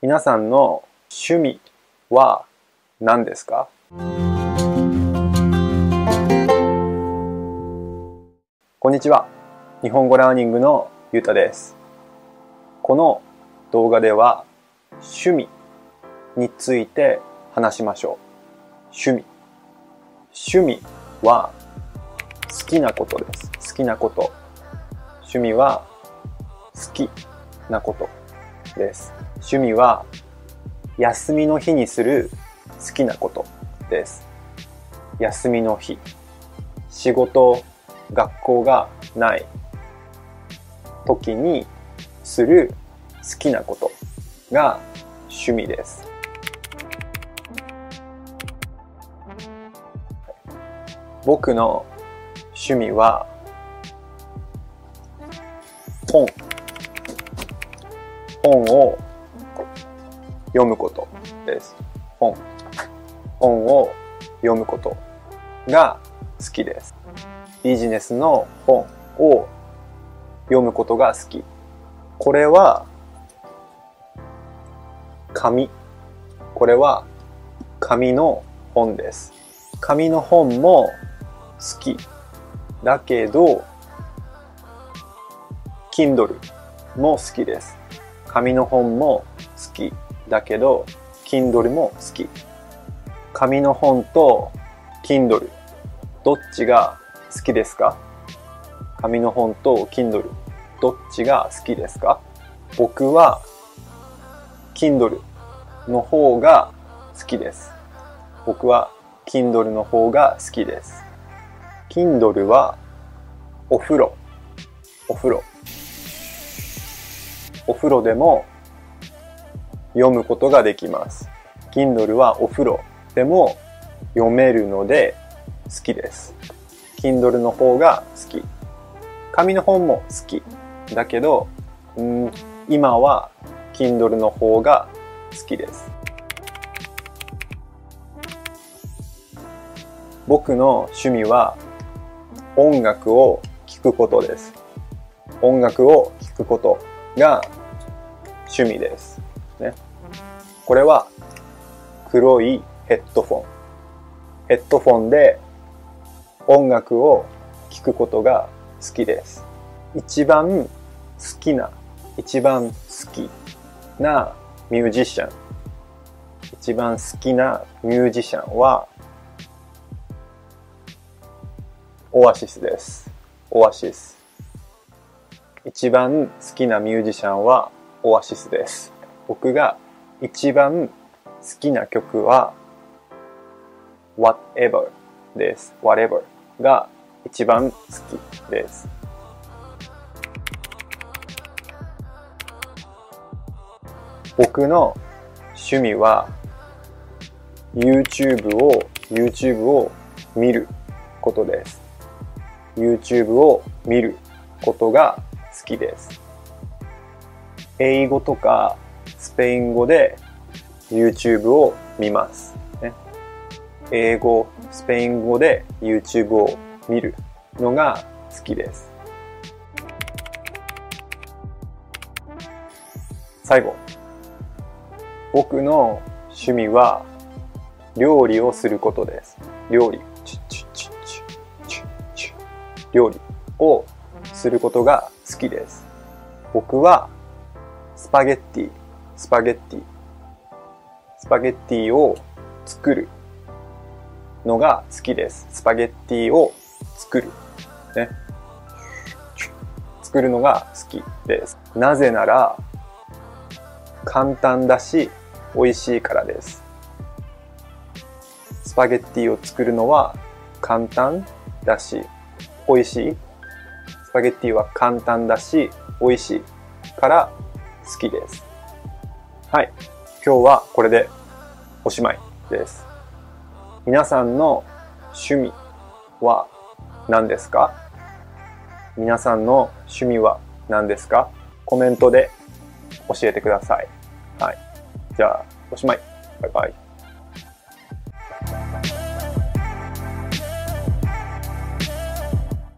皆さんの趣味は何ですか？こんにちは。日本語ラーニングのゆうたです。この動画では趣味について話しましょう。趣味。趣味は好きなことです。好きなこと。趣味は好きなことです。趣味は休みの日にする好きなことです。休みの日。仕事、学校がない時にする好きなことが趣味です。僕の趣味は本本を読むことです。本。本を読むことが好き。ですビジネスの本を読むことが好き。これは紙これは紙の本です。紙の本も好き。だけど Kindle も好きです。紙の本も好き。だけど Kindle も好き。紙の本と Kindle どっちが好きですか？紙の本と Kindle どっちが好きですか？僕は Kindle の方が好きです。僕は Kindle の方が好きです。Kindle はお風呂。お風呂。お風呂でも読むことができます Kindle はお風呂でも読めるので好きです Kindle の方が好き紙の本も好きだけどん今は Kindle の方が好きです僕の趣味は音楽を聴くことです。音楽を聴くことが趣味です。ね。これは黒いヘッドフォン。ヘッドフォンで音楽を聴くことが好きです。一番好きな、一番好きなミュージシャン。一番好きなミュージシャンはオアシスです。オアシス。一番好きなミュージシャンはオアシスです。僕が一番好きな曲は Whatever です。Whatever が一番好きです。僕の趣味は YouTube を YouTube を見ることです。YouTube を見ることが好きです。英語とかスペイン語で YouTube を見ます。ね、英語、スペイン語で YouTube を見るのが好きです。最後。僕の趣味は料理をすることです。料理。料理をすることが好きです。僕はスパゲッティ、スパゲッティ、スパゲッティを作るのが好きです。スパゲッティを作る。ね。作るのが好きです。なぜなら簡単だし美味しいからです。スパゲッティを作るのは簡単だし美味しい。スパゲッティは簡単だし、美味しいから好きです。はい。今日はこれでおしまいです。皆さんの趣味は何ですか？皆さんの趣味は何ですか？コメントで教えてください。はい。じゃあ、おしまい。バイバイ。